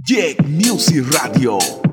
Jack Music Radio.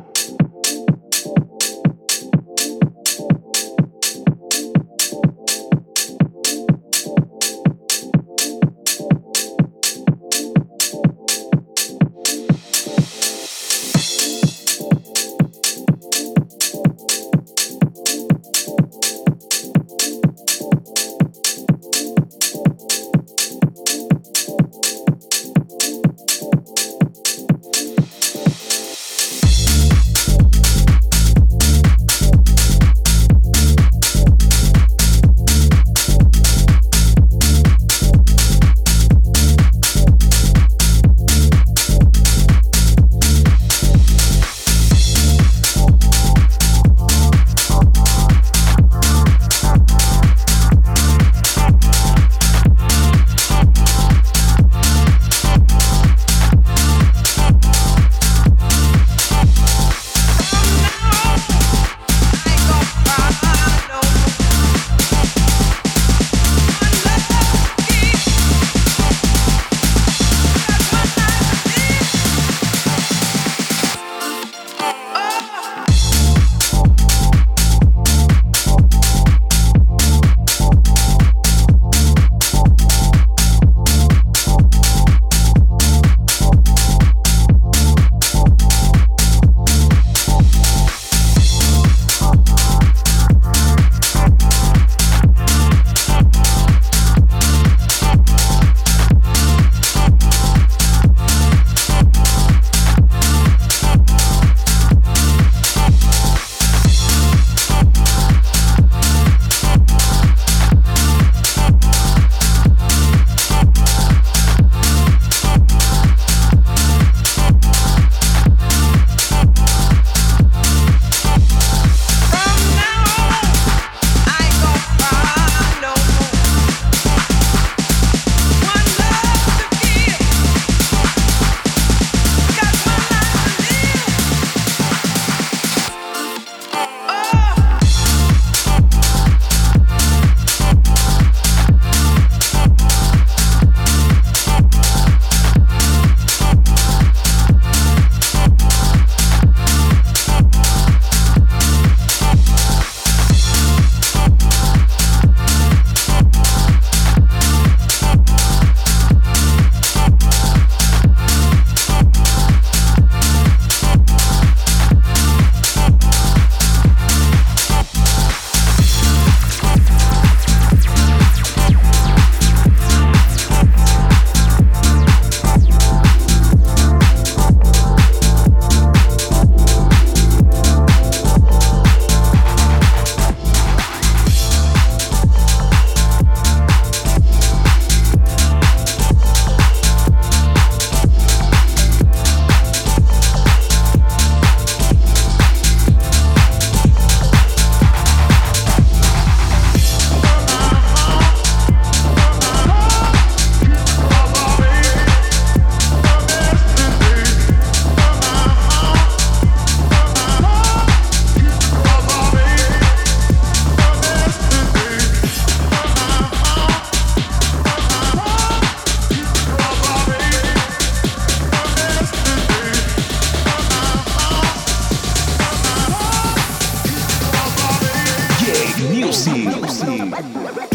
sim Gypsy.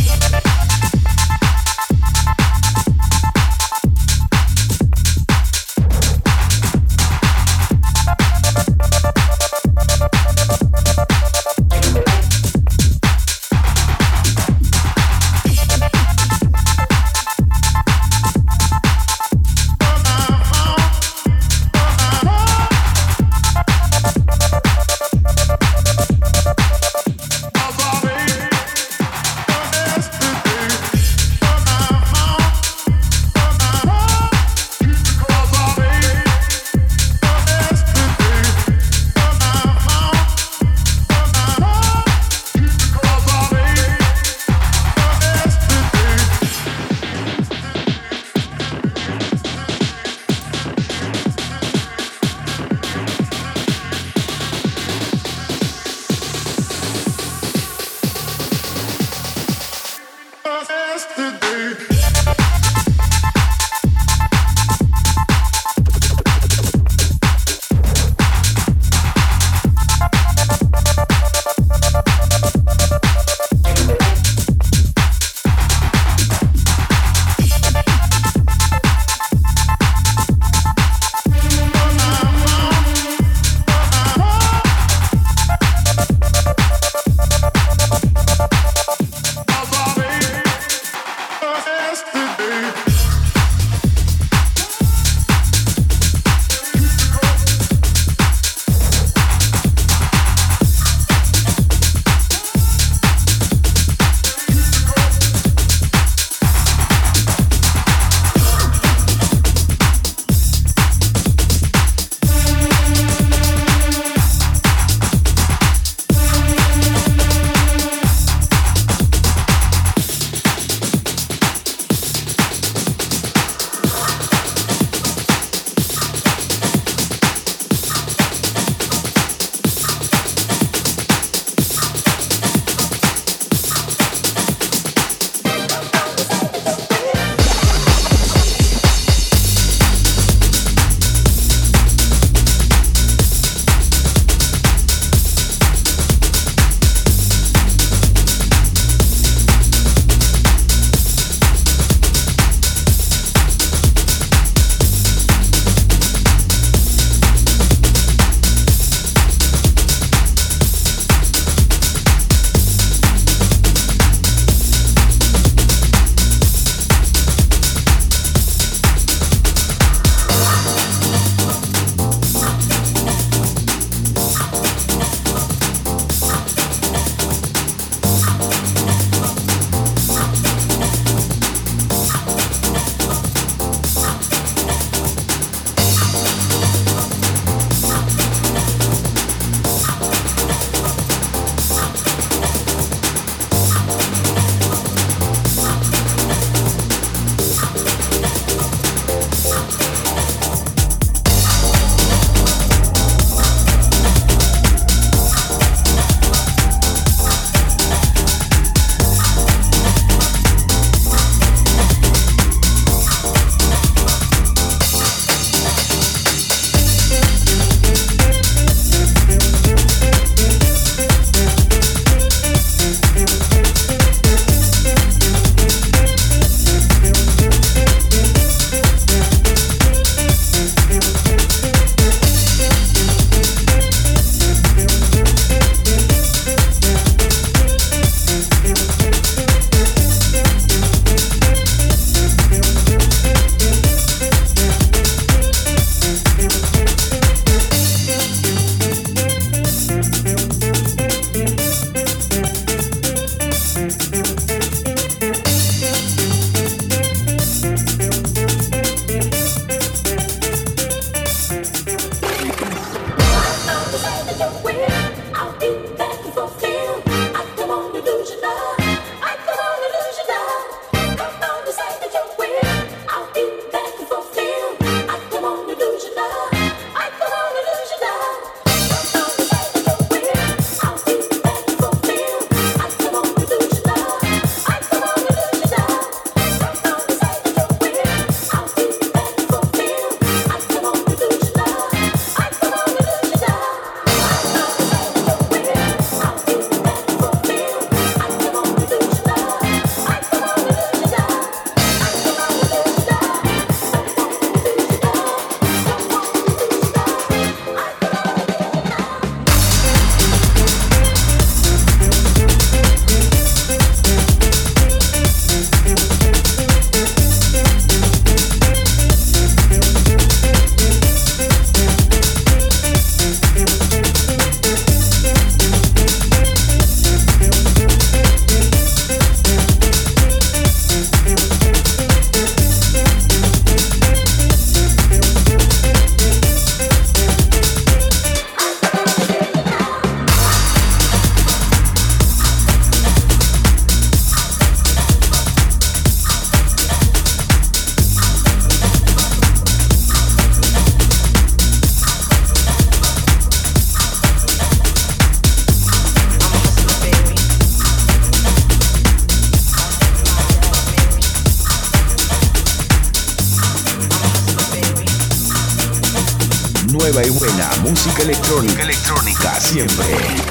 Electrónica, electrónica siempre.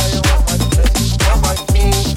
I want. That might mean.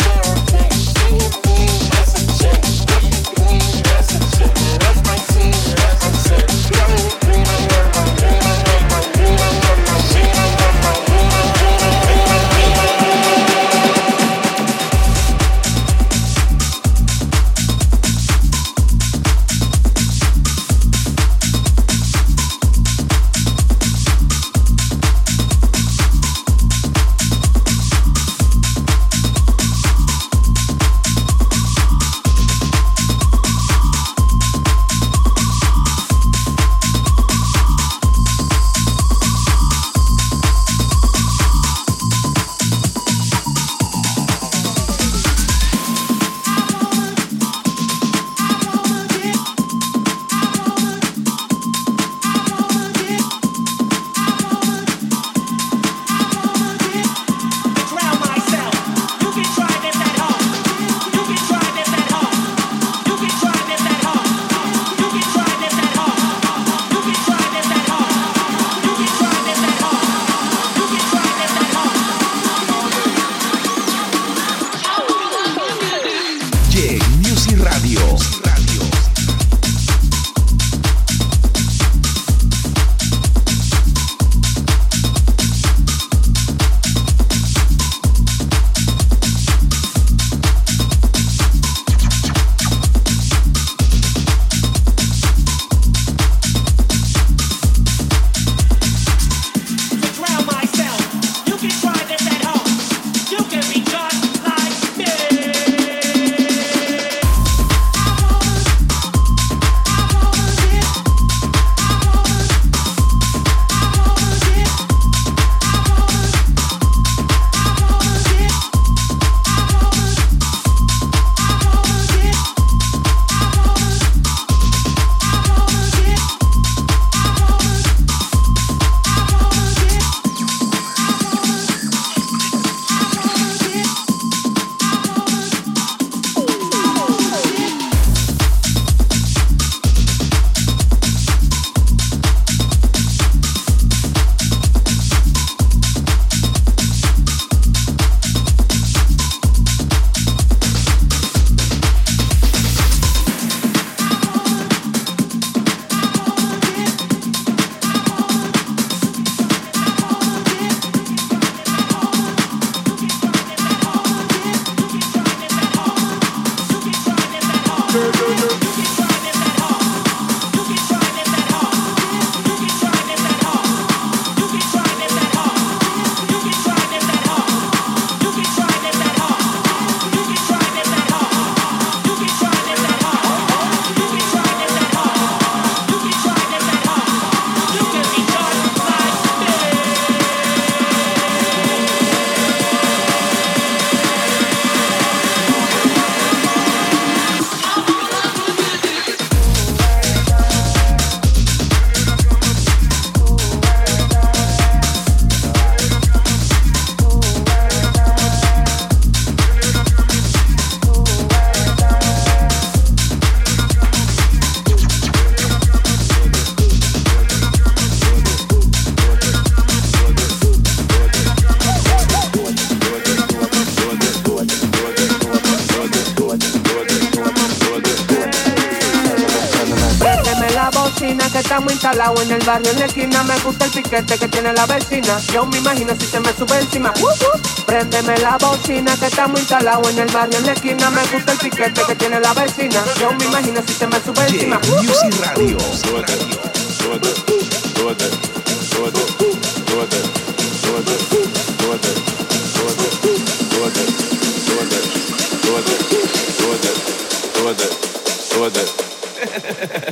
Estamos instalados en el barrio en la esquina. Me gusta el piquete que tiene la vecina. Yo me imagino si se me sube encima. Uh, uh. Préndeme la bocina que estamos instalados en el barrio en la esquina. Me gusta el piquete que tiene la vecina. Yo me imagino si se me sube encima. Uh, Music Radio.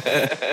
música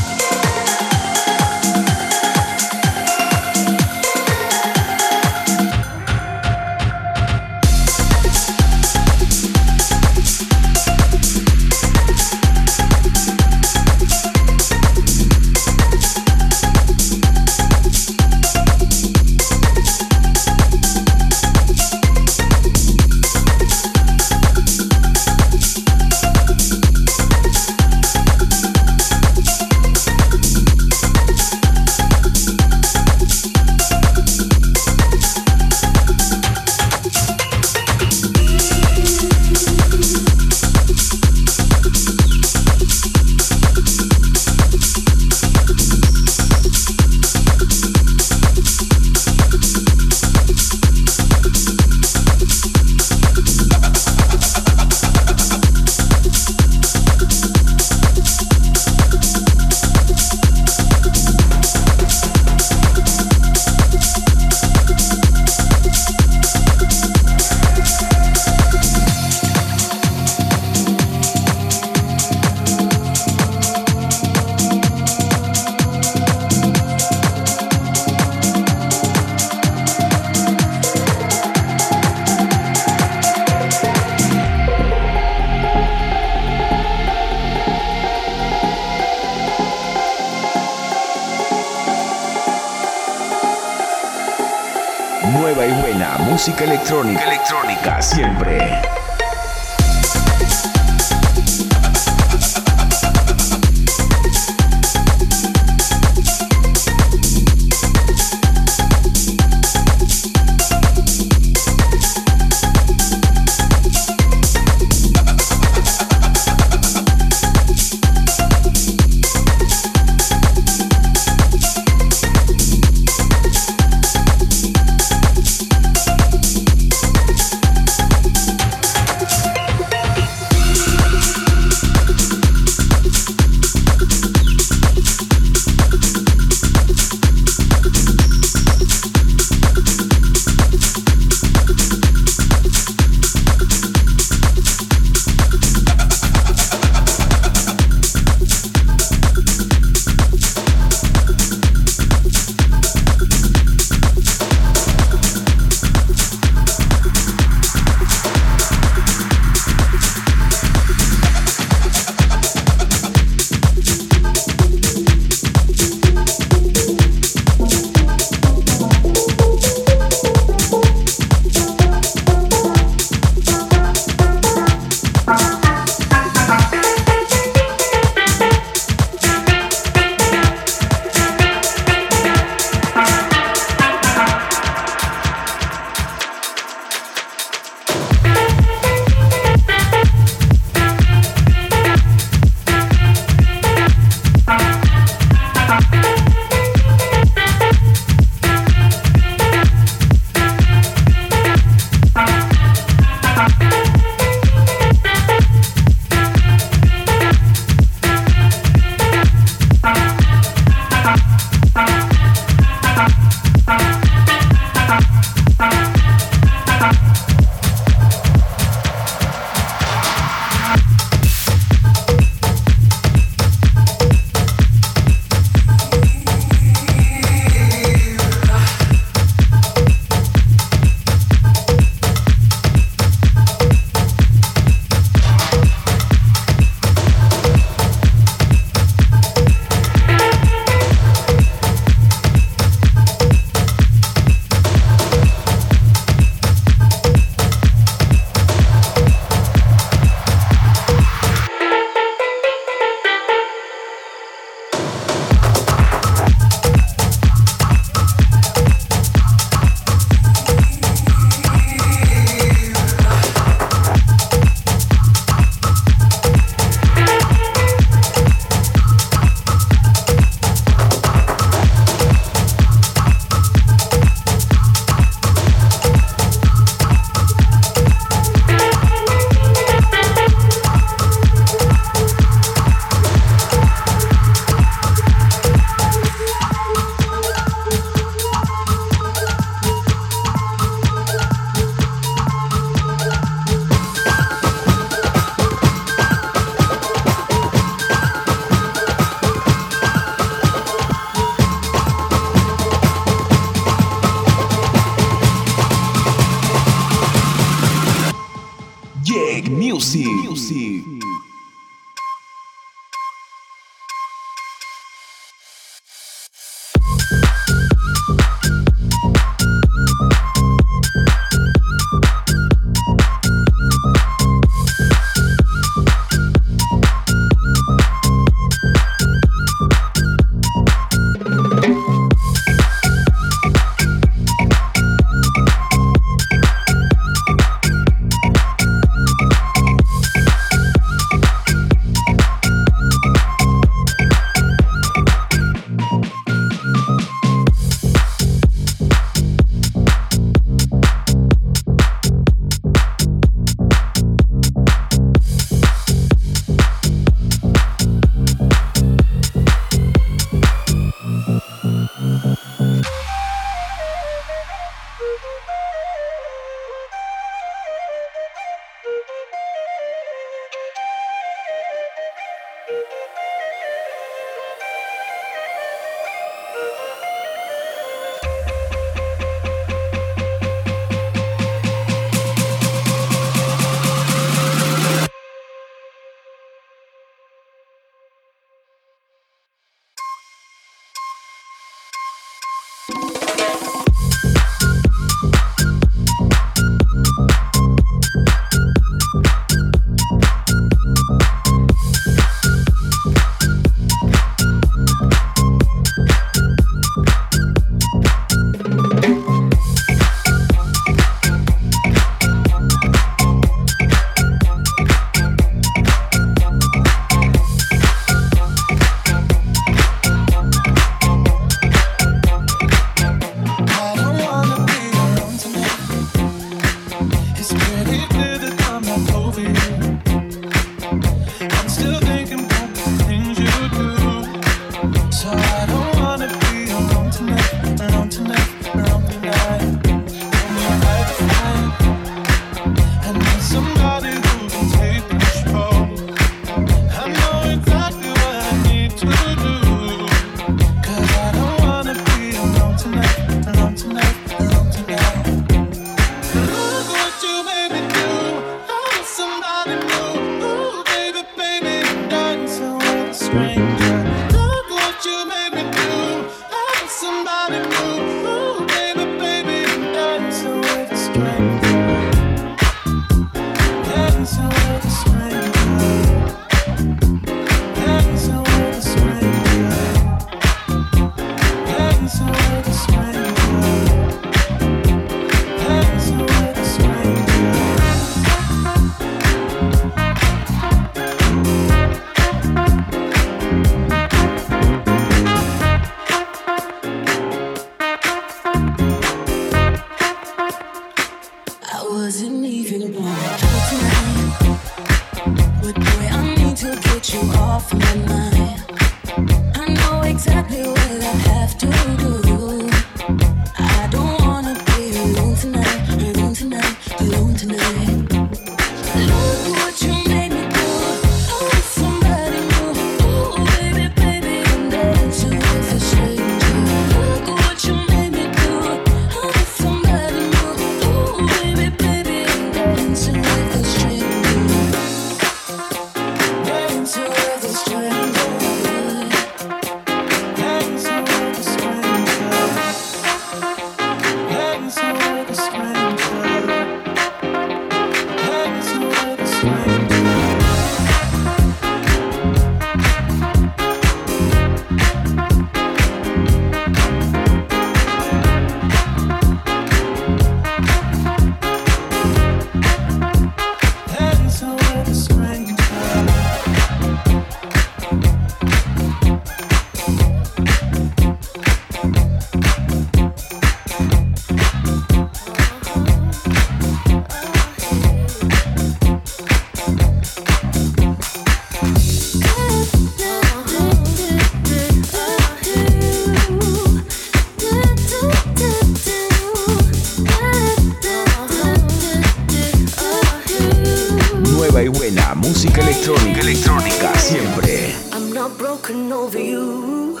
nueva y buena música electrónica, electrónica siempre. I'm not broken over you.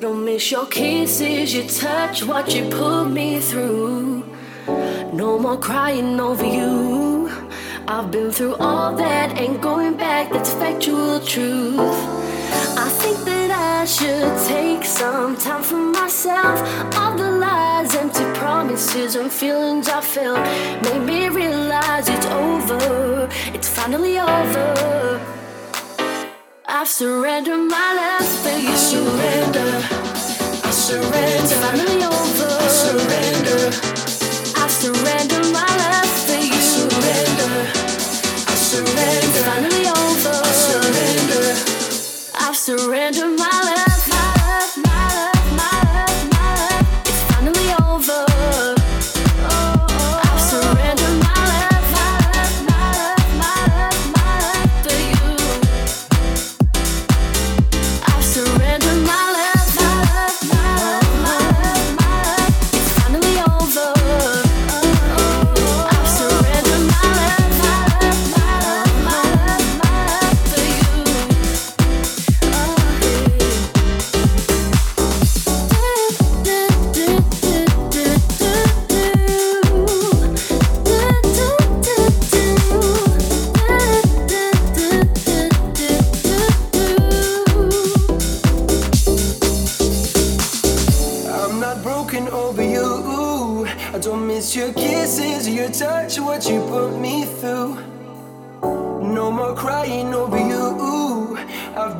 Don't miss your kisses, your touch, what you put me through. No more crying over you. I've been through all that, ain't going back, that's factual truth. I I should take some time for myself. All the lies, empty promises, and feelings I felt made me realize it's over. It's finally over. I've surrendered my life for you. I surrender. I surrender. It's finally over. I surrender. I've surrendered my life for you. I surrender. I surrender. It's finally. I surrender. Life, my life,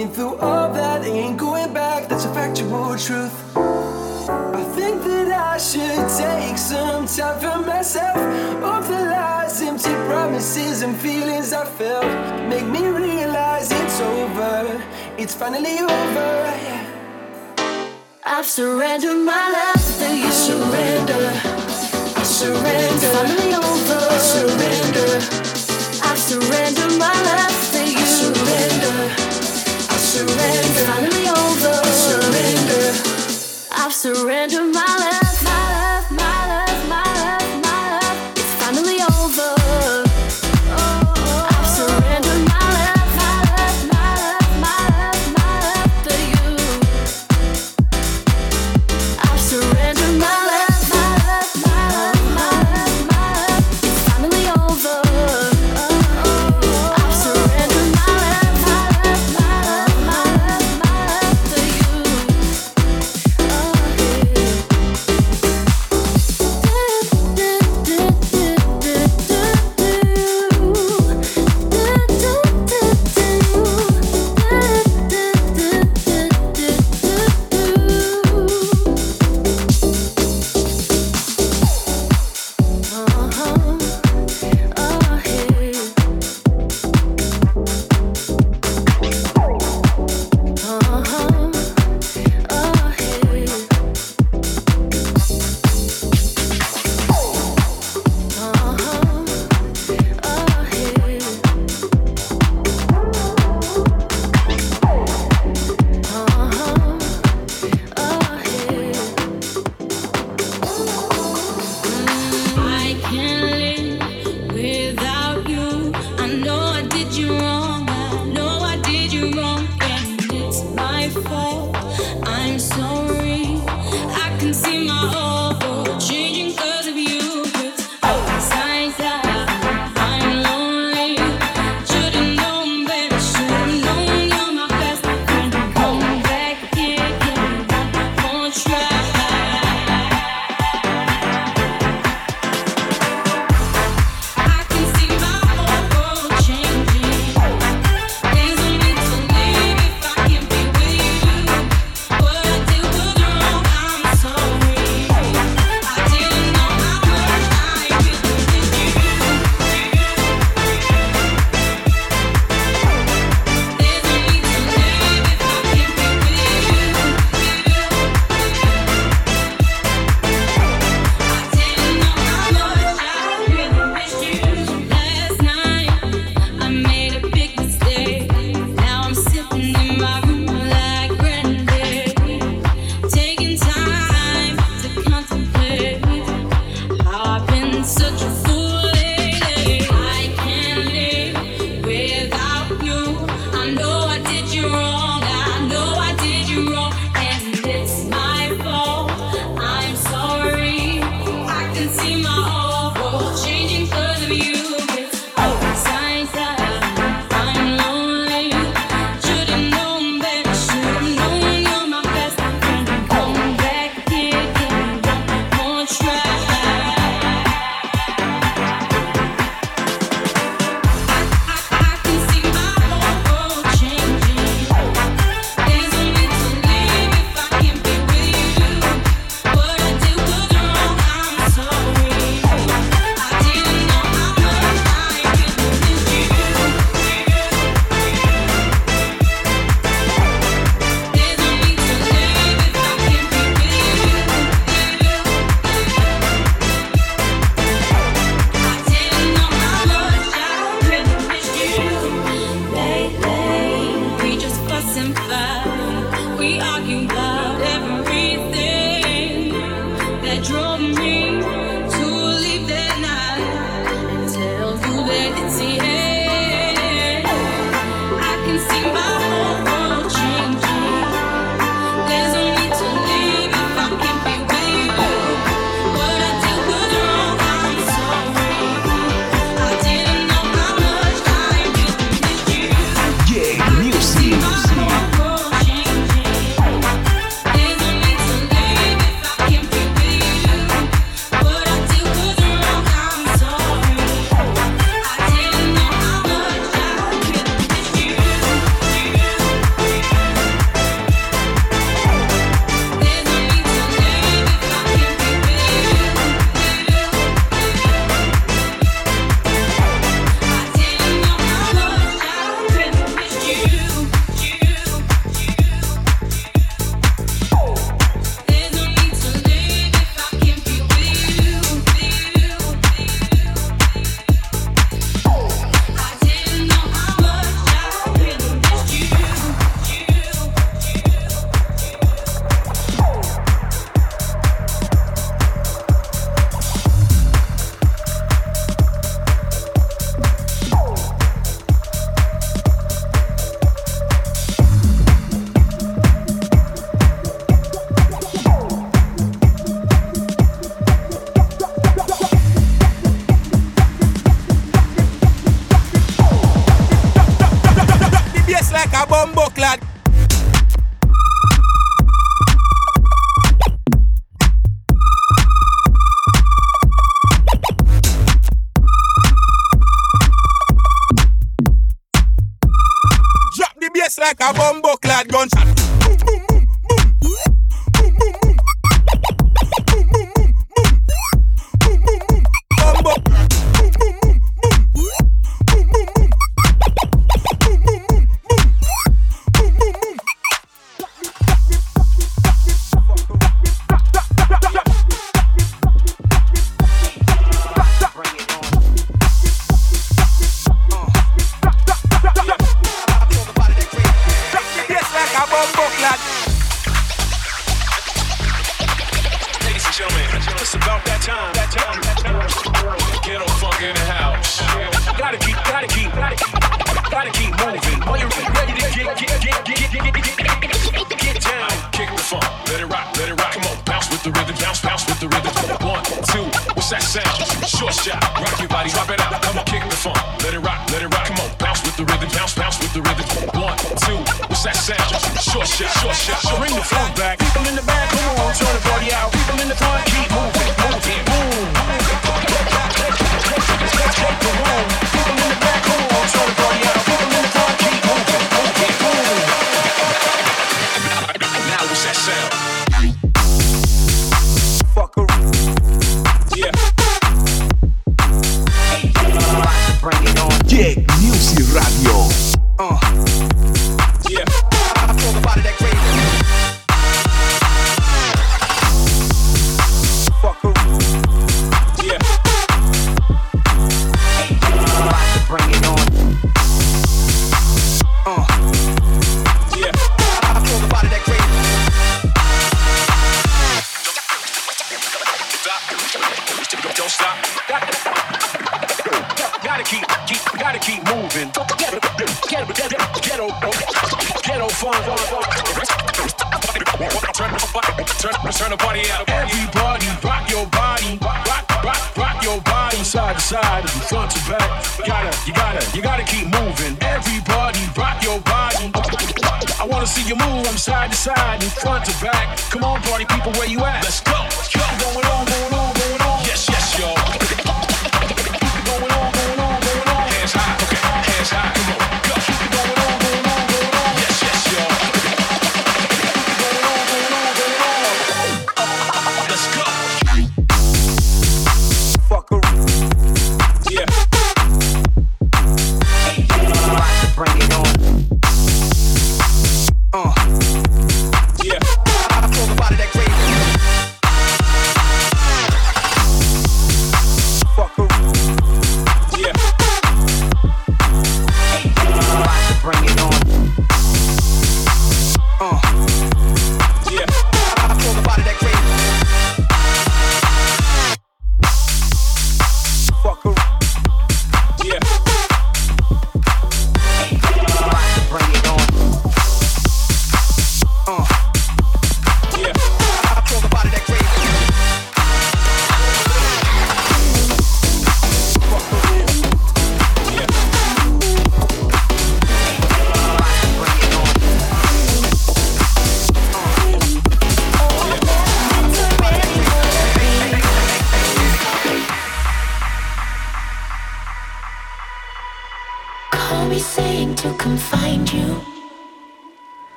been through all that, ain't going back, that's a factual truth. I think that I should take some time for myself. All the lies, empty promises, and feelings I felt make me realize it's over. It's finally over. I've surrendered my life to you. Surrender. I surrender. It's finally over. I surrender. I've surrendered my life to you. Surrender. Surrender. Finally over. I surrender. I've surrendered my life, fire.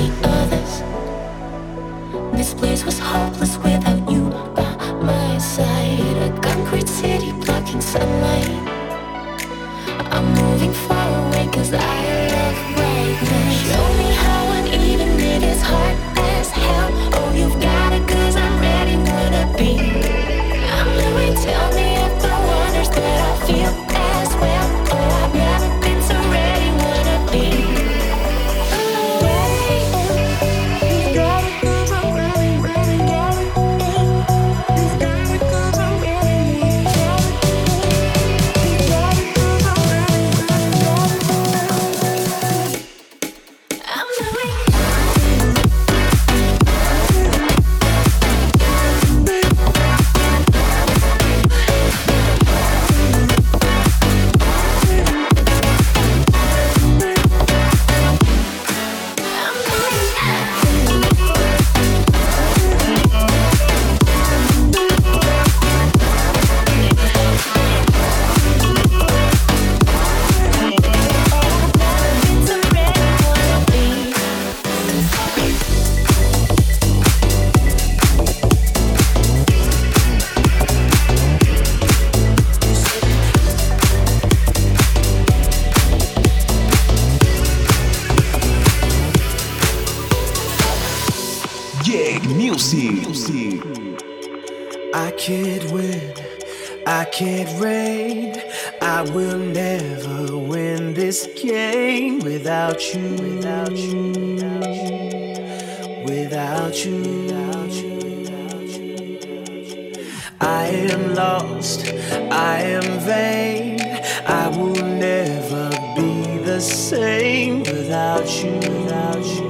the others. This place was hopeless without. the same without you, without you.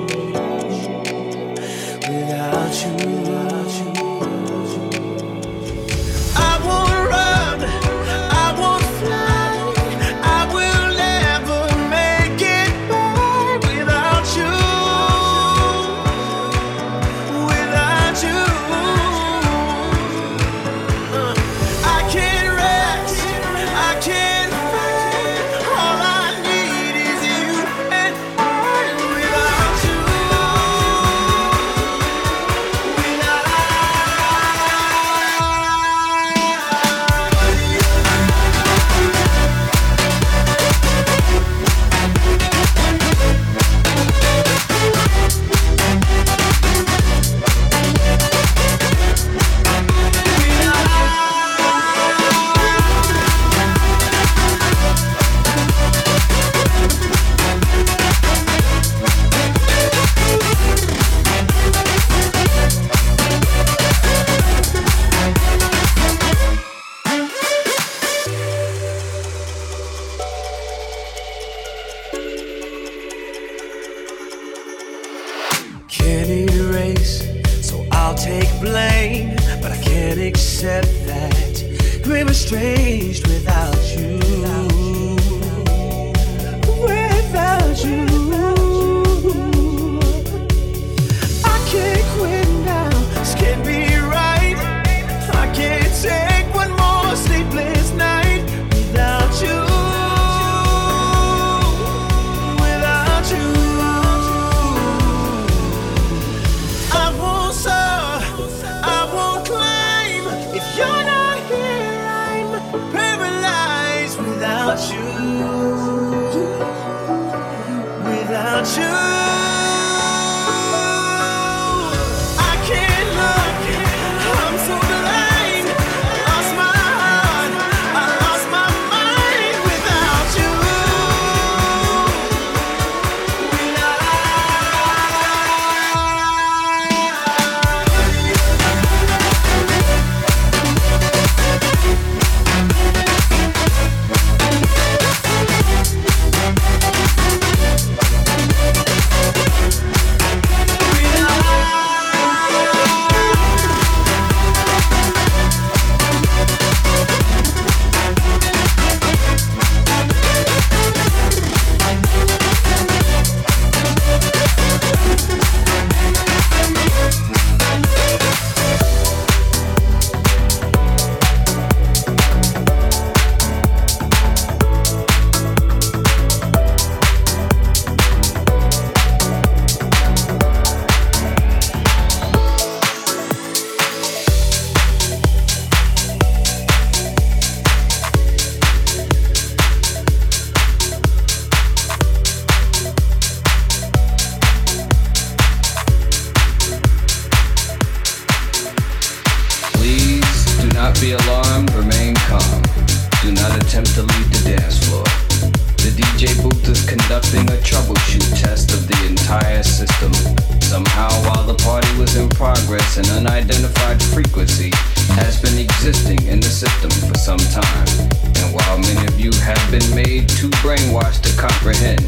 comprehend.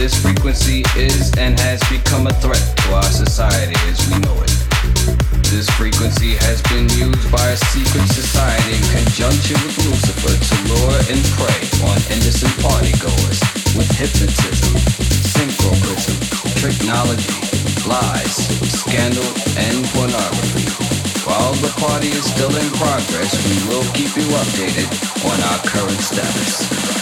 This frequency is and has become a threat to our society as we know it. This frequency has been used by a secret society in conjunction with Lucifer to lure and prey on innocent partygoers with hypnotism, synchronism, technology, lies, scandal, and pornography. While the party is still in progress, we will keep you updated on our current status.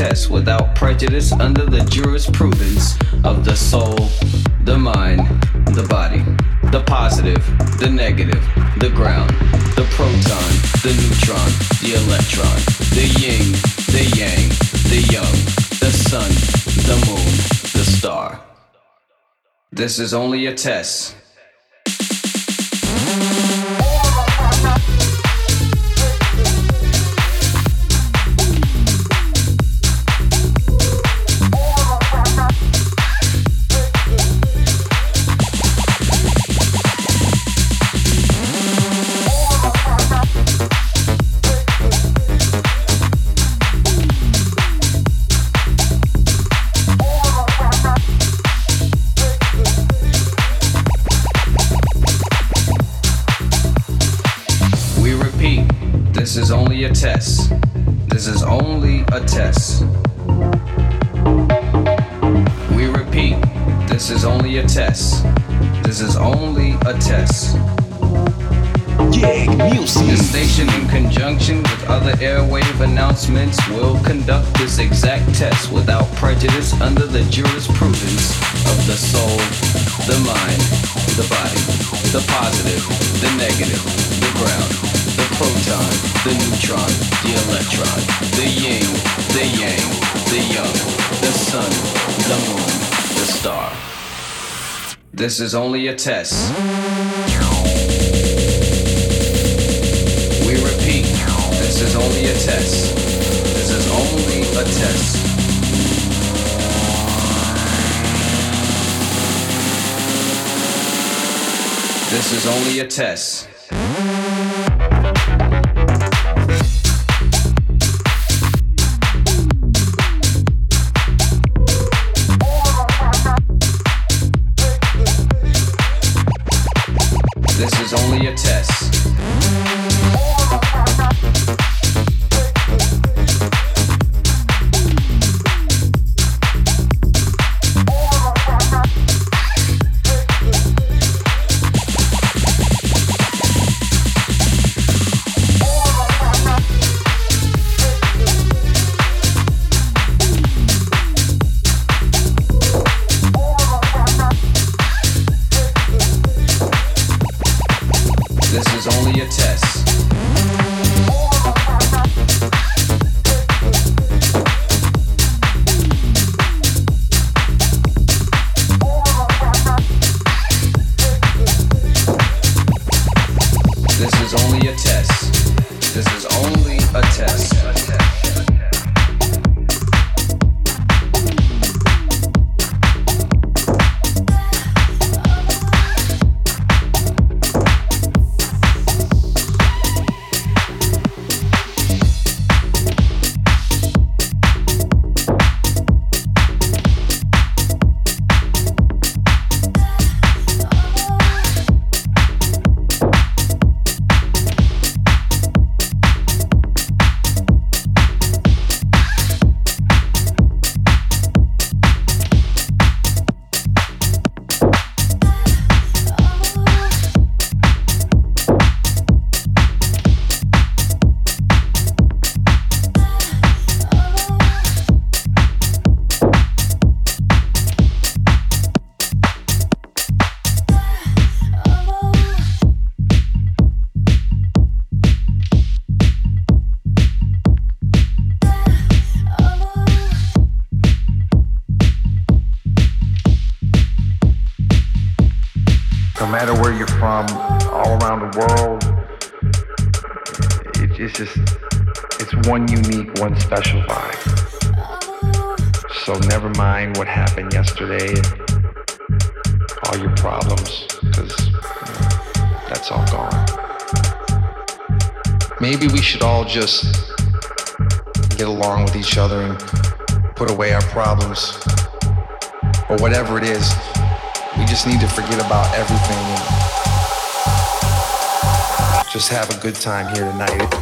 Test without prejudice under the jurisprudence of the soul, the mind, the body, the positive, the negative, the ground, the proton, the neutron, the electron, the yin, the yang, the young, the sun, the moon, the star. This is only a test. test. This is only a test. We repeat, this is only a test. This is only a test. This is only a test. Just get along with each other and put away our problems or whatever it is. We just need to forget about everything and just have a good time here tonight.